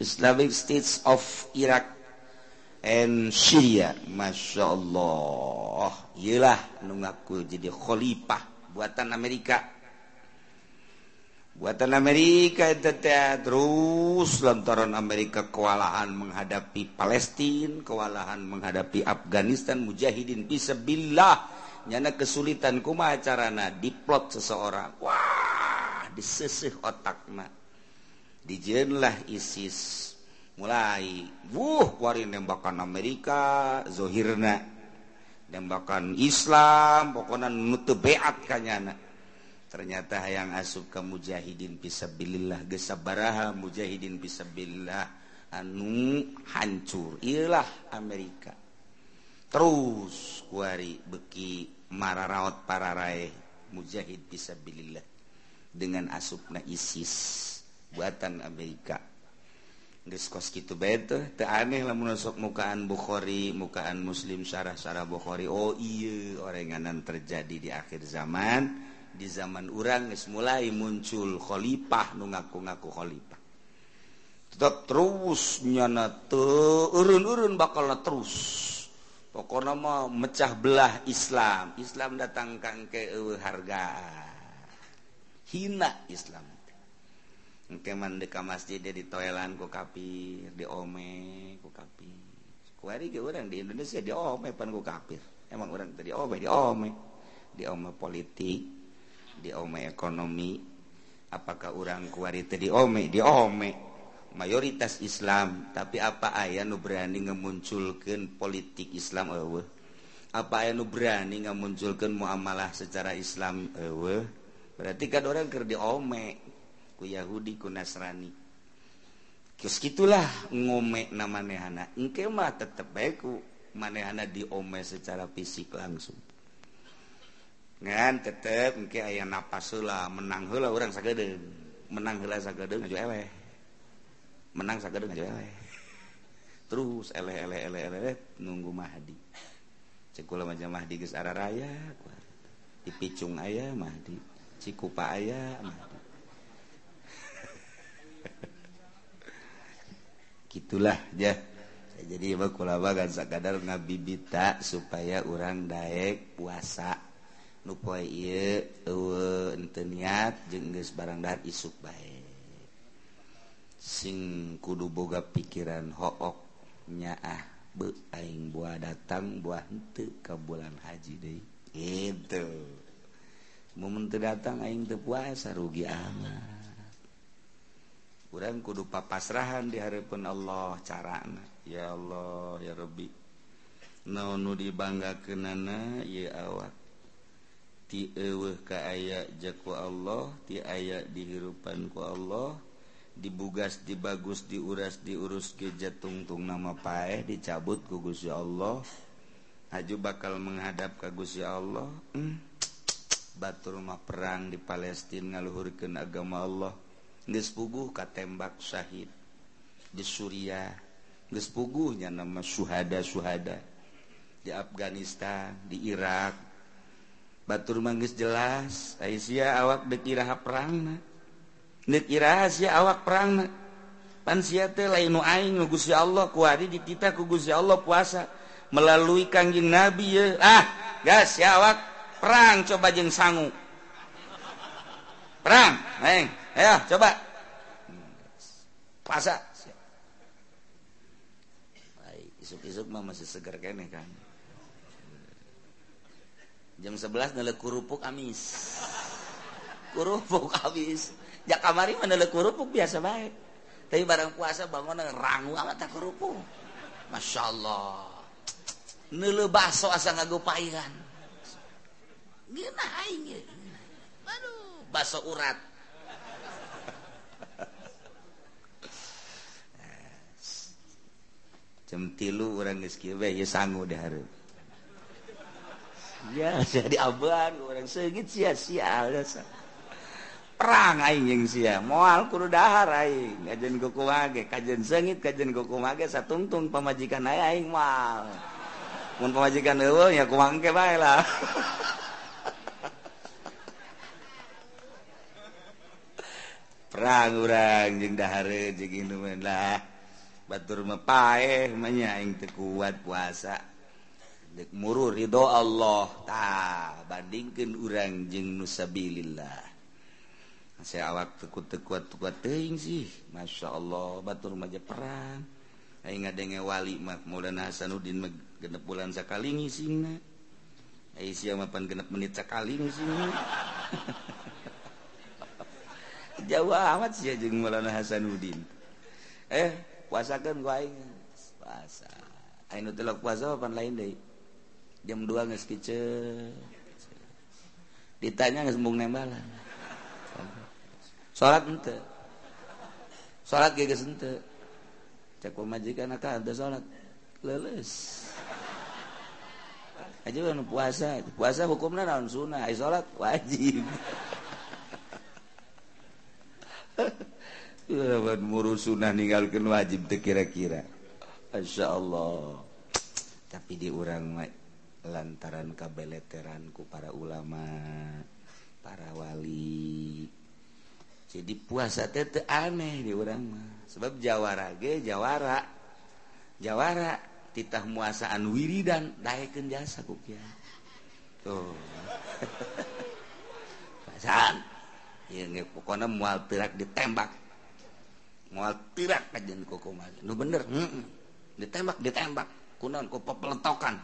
Islamic States of Iraq and Syria. Masya Allah. Yelah nungaku jadi khalifah buatan Amerika. Buatan Amerika itu terus lantaran Amerika kewalahan menghadapi Palestina kewalahan menghadapi Afghanistan mujahidin billah. Nyana kesulitan kuma carana? Diplot seseorang. Wah disesih otakna. Dijenlah ISIS. Mulai wuh wari nembakan Amerika zohirna. Nembakan Islam pokoknya nutu beat kanyana ternyata yang asub ke mujahidin pisabilillah gesabaraha mujahidin pisabilillah anu hancur. Ilah Amerika. Terus kuari beki mararaot para raih mujahid pisabilillah dengan asupna ISIS buatan Amerika. Diskos gitu bete te aneh lah menusuk mukaan Bukhari mukaan muslim syarah syarah Bukhari. Oh iya orenganan terjadi di akhir zaman. di zaman urang guys mulai muncul Khalifah nu ngaku-ngaku Khalifah. Tetap terus nyana tuh urun-urun bakal terus. Pokok nama mecah belah Islam. Islam datang ke harga. Hina Islam. Keman deka masjid di toilan ku kapir di ome ku kapir. Kuari ge orang di Indonesia di ome pan ku kapir. Emang orang tadi ome di ome di ome politik. di Ome ekonomi Apakah orang kuarite di Ome? Di Ome. Mayoritas Islam tapi apa ayah nu berani ngemunculkan politik Islam ewe apa ayah nu berani ngemunculkan muamalah secara Islam ewe berarti kan orang ker di Ome ku Yahudi ku Nasrani. Terus gitulah ngome namanya anak engke mah tetep baik ku manehana diome secara fisik langsung. ngan tetep mungkin ayah napas lah menang hula orang sagedeng menang hula sagedeng aja eleh. Menang sagedeng aja eleh. Terus eleh eleh eleh eleh nunggu mahdi. Cekula macam mahdi geus arah raya dipicung aya mahdi. Cikupa aya mahdi. Gitulah ya jadi bakulaba kan sakadar ngabibita supaya orang daek puasa. nupoe niat jengges barangdar isuk baik sing kudu boga pikiran hook nyaah being buah datang buah ente ke bulan haji deh itu momen datang aing teu puasa rugi amat. Kurang kudu papasrahan di diharapkan Allah carana. Ya Allah ya Rabbi. No nu dibangga kenana ya awak. ti kaaya jaku Allah ti aya dihirupanku Allah dibugas dibagus diuras diurus geja tungtung nama pae dicabut kugus ya Allah. Aju bakal menghadap kagus ya Allah hmm. Batu rumah perang di Palestina ngaluhurkan agama Allah. Gespuguh katembak Syahid di Suriah. Gespuguhnya nama suhada-suhada di Afghanistan di Irak. batur manggis jelas. Aisyah awak bekiraha perang dekirahasia awak perang pansia lain nuaing Guya Allah kuari ditita ku Guya Allah puasa. Melalui kangjeng nabi ya ah gas ya awak perang coba jeng sangu. Perang neng ayo coba. Puasa. Isuk-isuk mah masih segar kene kan. jam 11 nelek kerupuk amis. Kerupuk habis ya kamari mah nelek kerupuk biasa baik tapi barang puasa bangun rangu amat tak kerupuk masya Allah nele baso asa ngagopaian gina aing aduh baso urat. Jam tilu orang geus kieu we sanggup dihareup ya di aban orang segit sia sia alasan perang aing yang sia moal kudu dahar aing. Kajen kuku mage kajen sengit kajen kuku mage satungtung pemajikan aing aing moal. Mun pemajikan eueuh ya kumangke bae lah. Perang urang jeung dahar jeung ieu lah. Batur mah paeh mah nya aing teu kuat puasa. muru Ridho Allah ta bandingkan urang jeng nusabilillah. Saya awak tekut-tekuat-tekuat teing sih. Masya Allah batur maja perang. Aing ngadenge wali mah Maulana Hasanuddin mah genep bulan sakali ngisingna Aing sia mapan genep menit sakali ngisingna Jauh amat sih jeung Maulana Hasanuddin. Eh puasakan gua aing? Puasa. Aing nu puasa pan lain deui? jam 2 nges kice. Ditanya nges mung nembalan sholat ente. Sholat gak ente. Cek pemajikan akan ada sholat leles aja kan puasa. Puasa hukumnya naon sunnah. Ay sholat wajib. Lawan muru sunnah ninggalkan wajib teu kira-kira. Masya Allah. Tapi di orang lantaran kabeleteranku para ulama para wali. Jadi puasa tete aneh di orang mah. Sebab jawara. Ge jawara jawara titah muasaan wiri dan daekeun jasa ku kieu tuh. Pasaan ieu ge pokona moal tirak ditembak. Mual tirak aja ku kumaha. Nu bener mm -mm. ditembak ditembak. Kunaon ku peletokan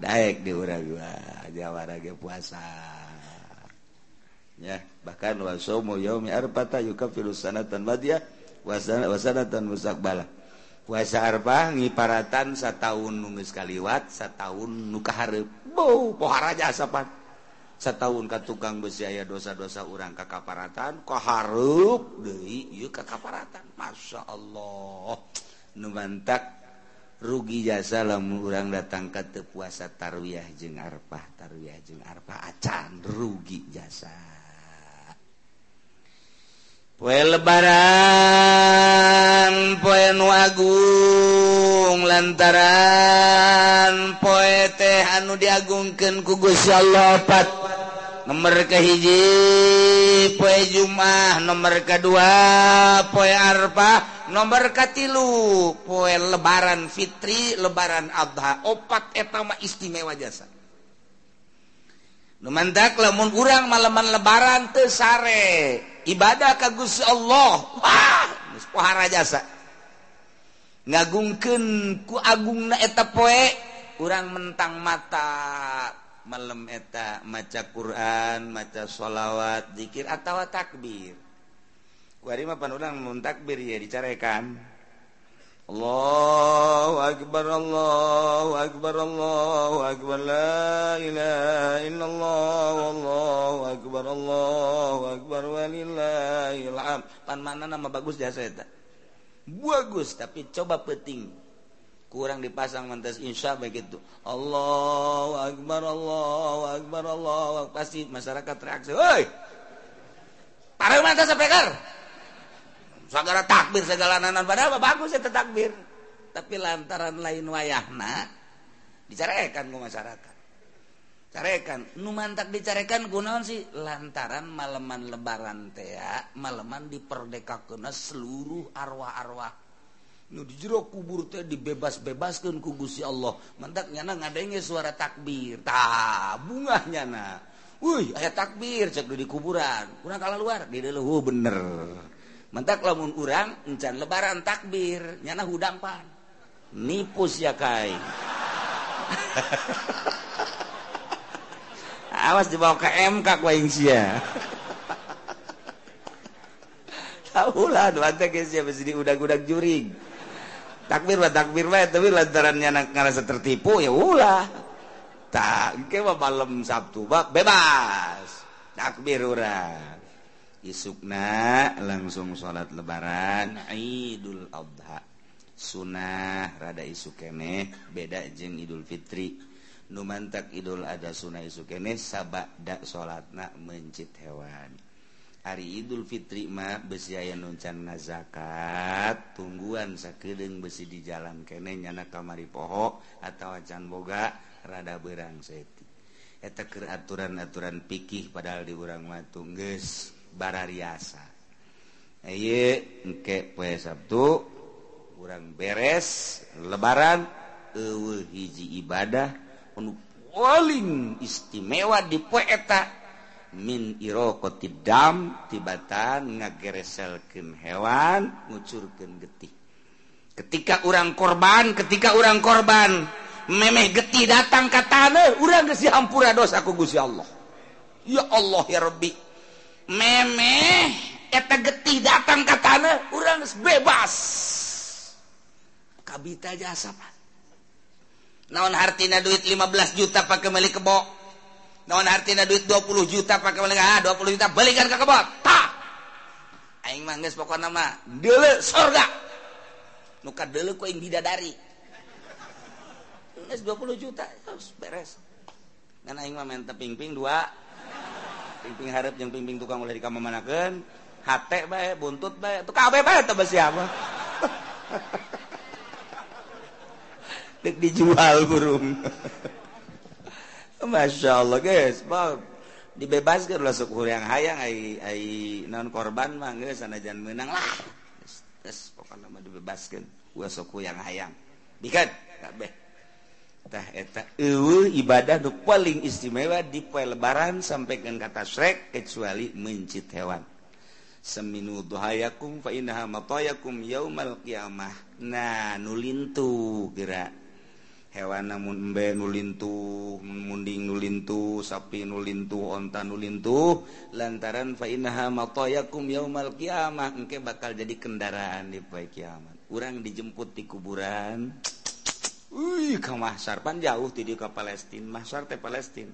Daek di urang Jawara ge puasa. Ya, bahkan wa saumu yaumi arbata yukaffiru sanatan badiya wa sanatan mustaqbala. Puasa arba ngiparatan sataun nu geus kaliwat, sataun nu kahareup. Beuh, pohara aja asapan. Sataun ka tukang besi aya dosa-dosa urang kakaparatan, kahareup deui ieu kakaparatan. Masyaallah. Nu mantak rugi jasa lamun urang datang ke teu puasa tarwiyah jeung arpah tarwiyah jeung arpah. Acan rugi jasa. Poe lebaran poe nu agung lantaran poe teh anu diagungkan ku Gusti Allah pat nomor kehiji poe Jumah. Nomor kedua poe Arpa nomor katilu poe lebaran Fitri lebaran Abha opat etama istimewa jasa. Numandak lamun urang malaman lebaran tesare ibadah ka Gusti Allah. Wah geus pohara jasa. Ngagungkeun ku agungna eta poe urang mentang mata. Malam eta maca Quran maca sholawat dzikir atau takbir. Takbir ya dicarekan. Allah akbar Allah akbar Allah akbar la ilaha illallah wallahu akbar Allah akbar walillahil hamd. Pan mana nama bagus jasa eta. Bagus tapi coba peting kurang dipasang mantas insya begitu. Allah akbar Allah akbar Allah pasti masyarakat reaksi hoi para mantas sepekar segala takbir segala nanan. Pada apa bagus itu takbir. Tapi lantaran lain wayahna dicarekan ke masyarakat. Carekan. Nu mantak dicarekan gunaon sih? Lantaran maleman lebaran teh maleman diperdekakeun seluruh arwah-arwah nu di jero kubur teh dibebas-bebaskeun ku Gusti Allah. Mentak nyana ngadenge suara takbir. Tah bungah nyana wuih aya takbir cek di kuburan. Kurang kalah luar di leluhu bener. Mentak lamun urang encan lebaran takbir nyana hudangpan. Nipus ya kai. Awas dibawa ke MK ku aing sia. Tahu lah dua teh geus ya besi udang-udang juring. takbir takbirlah takbir tapi lantaran nyana ngerasa tertipu ya ulah. Tak ke malam sabtu bak bebas. Takbir urang isukna langsung sholat lebaran. Idul adha. Sunnah rada isuk beda jeng idul fitri. Numantak idul ada sunnah isuk keneh sabada sholatna mencit hewan. Ari Idul Fitri mah besi aya nuncan zakat tungguan sakedeng besi di jalan kene nyana kamari poho atau can boga rada berang seti eta keur aturan-aturan pikih padahal di urang mah geus barariasa ieu engke poe Sabtu urang beres lebaran eueuh hiji ibadah anu paling istimewa di poe eta min irokotib dam tibatan ngagereselkan hewan ngucurkan getih. Ketika orang korban ketika orang korban memeh getih datang ke tanah orang kasih hampura dosa ku Gusti Allah. Ya Allah ya Rabbi. Memeh eta getih datang ke tanah orang bebas. Kabita jasa pak. Naon hartina duit 15 juta pakai milik kebok non artinya duit 20 juta pakai menengah 20 juta belikan ke kebab tak. Aing mah geus pokona mah deuleu surga nu kadeuleu ku aing bidadari. Geus 20 juta harus beres. Ngan aing mah main teping-ping dua. Ping-ping hareup jeung ping-ping tukang ulah dikamamanakeun. Hate bae buntut bae tuh kabeh bae teh besi apa dijual burung. Masya Allah guys dibebaskan lah masuk yang hayang ai ai non korban mah geus mangjan menang lah. Geus pokokna mah dibebaskan yang hayang. Dikat kabeh tah eta eueuh ibadah nu paling istimewa di poe lebaran sampaikan kata Shrek kecuali mencit hewan. Seminu duhayakum fa innaha matayakum yaumal qiyamah. Nah nulintu gerak hewan namun embe nulintuh munding nulintuh sapi nulintuh onta nulintuh lantaran fainaha matayakum yaumal kiamah engke bakal jadi kendaraan di poe kiamat. Urang dijemput di kuburan. Wih ke mahsar pan jauh tidieu ke Palestina mahsar teh Palestina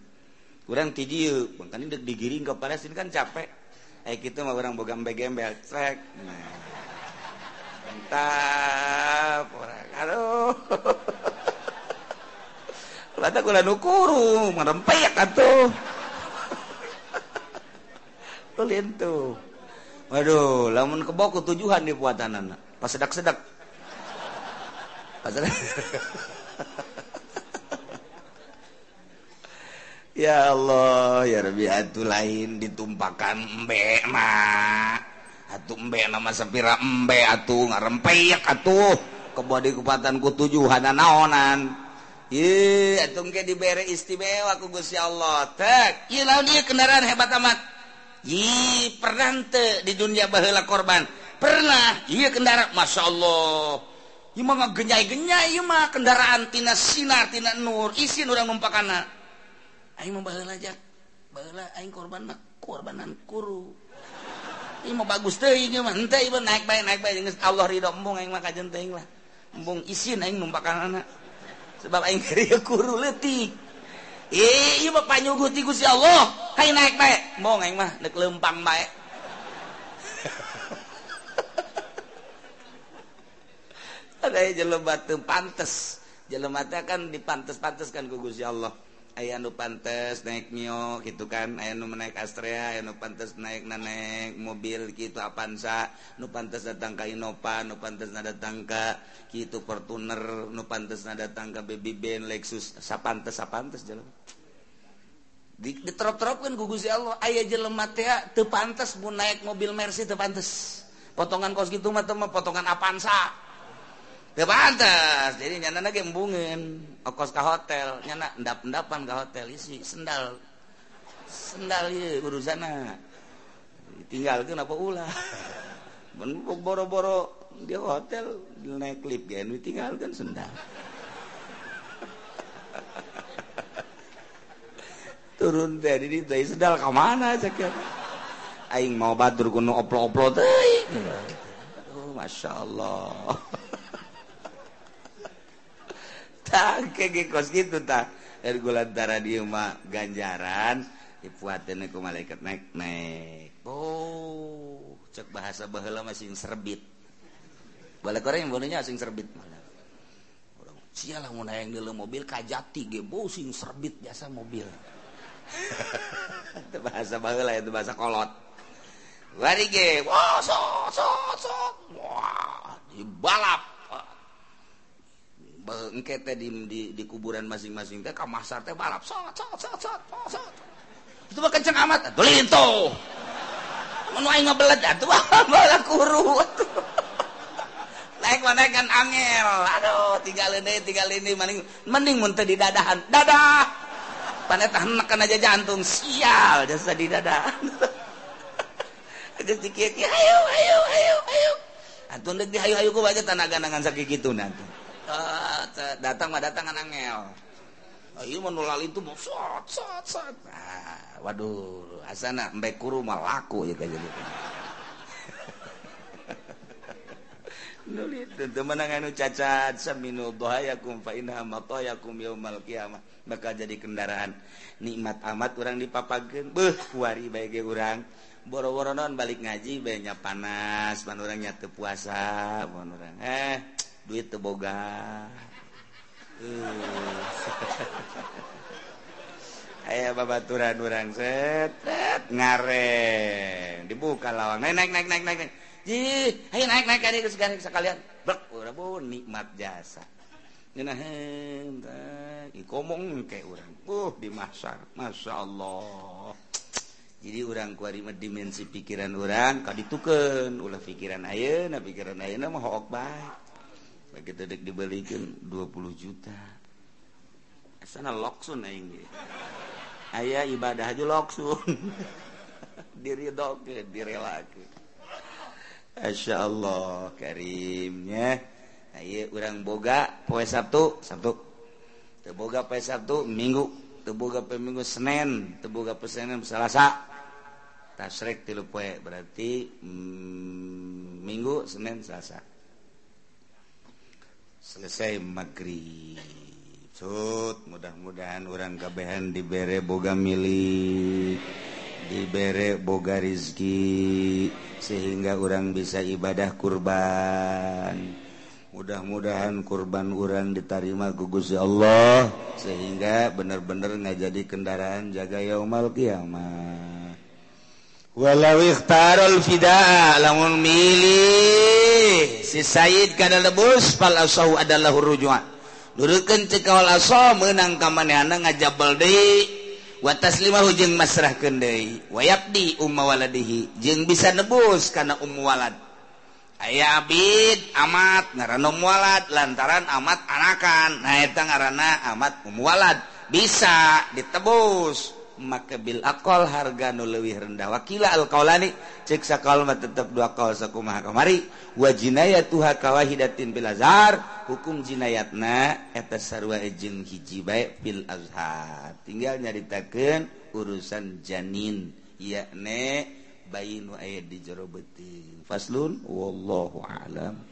urang ti dieu kan dek digiring ke Palestina kan capek. Eh kitu mah urang boga gembel trek. Nah. mantap orang. Aduh. kurung merempek atuh. Ulin tuh. Waduh lamun kebok ketujuhan di puatan anak pas sedak sedak pas sedak ya Allah ya Rabbi atuh lain ditumpakan embe mah atuh embe nama sepira embe atuh ngarempek atuh. Kebodi kupatan ketujuhan naonan diberre istimewa ku Gusya Allah. Tak kendaraan hebat amat. Yi pernahante di dunia bahela korban. Pernah iya kendaraan Masya Allah. Genya-genya kendaraan Tina Sinar Tina Nur. Isin orang mempakan korban mah korbanan kuru. Ini korbananku bagus teh ini mah ente ibu naik baik naik baik Allah ridho embung aing mah kajen teh lah. Embung isin aing numpakan anak sebab aing keur kuru leutik eh iya, mah panyuguh ti Gusti Allah. Hayang naik bae. Mong aing mah deuk lempang bae. Ada jelema teu pantes. Jelema teh kan dipantes-panteskan ku Gusti Allah. aya nu pantes naik mio gitu kan. Aya nu naik Astrea aya nu pantes naik naik mobil gitu Avanza. Nu pantes datang ka Innova nu pantes na datang ka gitu Fortuner. Nu pantes na datang ka Baby Ben Lexus. Sapantes sapantes jalan. Diterop-teropkan ku Gusti Allah. Aya jelema teh teu pantes mun naik mobil Mercy teu pantes. Potongan kos gitu mah teu potongan Avanza. pantas jadi nyana lagi embungin. Okos ke hotel. Nyana endap endapan ke hotel. Isi sendal. Sendal ya guru sana tinggal kenapa ulah. Boro-boro di hotel di naik klip ya nu tinggalkan sendal. Turun teh di teh sendal ke mana cakap aing mau batur kuno oplo-oplo teh. Oh, masya Allah. kos gitu tak ergulantara diuma ganjaran dipuatin dipuatku malaikat naik naik. Oh cek bahasa bahula masih serbit. Balik orang yang bolehnya asing serbit. Malah orang sialah mau naik dulu mobil kajati ge sing serbit biasa mobil. Itu bahasa bahula itu bahasa kolot. Lari ge wah so so so wah dibalap. bangkete di, di, di kuburan masing-masing teh ka masar teh balap salat salat salat salat salat itu mah kenceng amat atuh lintuh mun aing ngebelet atuh balak kuru atuh. Naik mana kan angel aduh tiga lini tiga lini mending mending mun teh di dadahan. Dadah! Pane tah neken aja jantung sial jasa di dadahan geus dikieu ayo ayo ayo ayo. Atuh deuk dihayu-hayu ku aja tanaga nangan sakit gitu nanti datang mah datang angel ayo menular itu mau sot sot sot. Nah, waduh asana mbak kuru mah laku ya kayak gitu nulit teman anu cacat saminu dhahayakum fa inna matayakum yaumal qiyamah. Maka jadi kendaraan. Nikmat amat orang dipapageun beuh kuari bae ge urang. Boro-boro non balik ngaji bae panas pan urang nya teu puasa mon urang eh. duit teboga uh. Eh. aya babaturan orang setet ngareng. Dibuka lawang. Naik naik naik naik naik Jih, ayo naik naik kali geus sekalian. Bek urang bu nikmat jasa. Nyeuna henteu kayak orang Uh di masar, masya allah. Jadi orang kuari dimensi pikiran orang kau kaditukeun. Ulah pikiran ayeuna pikiran ayeuna mah hook baik. lagi dedek dibelikan 20 juta. Sana loksun aing aya ibadah aja loksun. Diri diridoke direlake Asya Allah karimnya. Ayo orang boga poe Sabtu Sabtu. Teboga poe Sabtu Minggu. Teboga poe Minggu Senin teboga poe Senin Selasa. Tasrek tilu poe berarti mm, Minggu Senin Selasa. selesai maghrib. Sud mudah-mudahan orang kabehan diberre boga milik diberre boga Rizki sehingga orang bisa ibadah kurban. Mudah-mudahan kurban orang diterima gugus ya Allah sehingga benar-benar nggak jadi kendaraan jaga yaumal kiamat. Walau ikhtarul fida lamun milih. si Said kada lebus pal asahu adalah rujuan. Durukeun teu kawal aso meunang ka manehna ngajabal deui. Wa taslimahu jeung masrahkeun deui. Wa yabdi umma waladihi jeung bisa nebus kana um walad. Aya abid amat ngaranna um walad lantaran amat anakan. Nah eta ngaranna amat um walad. Bisa ditebus. maka Bil akol harga nu lewih rendah. Wakila alqaulani cek sakal mah tetep dua kaul sakumaha kamari. Wajinaya jinayatuha kawahidatin bil azhar. Hukum jinayatna etas sarwa ejeng hiji bae bil azhar. Tinggal nyaritakan urusan janin yakne bayi nu ayat di jero beuting faslun wallahu alam.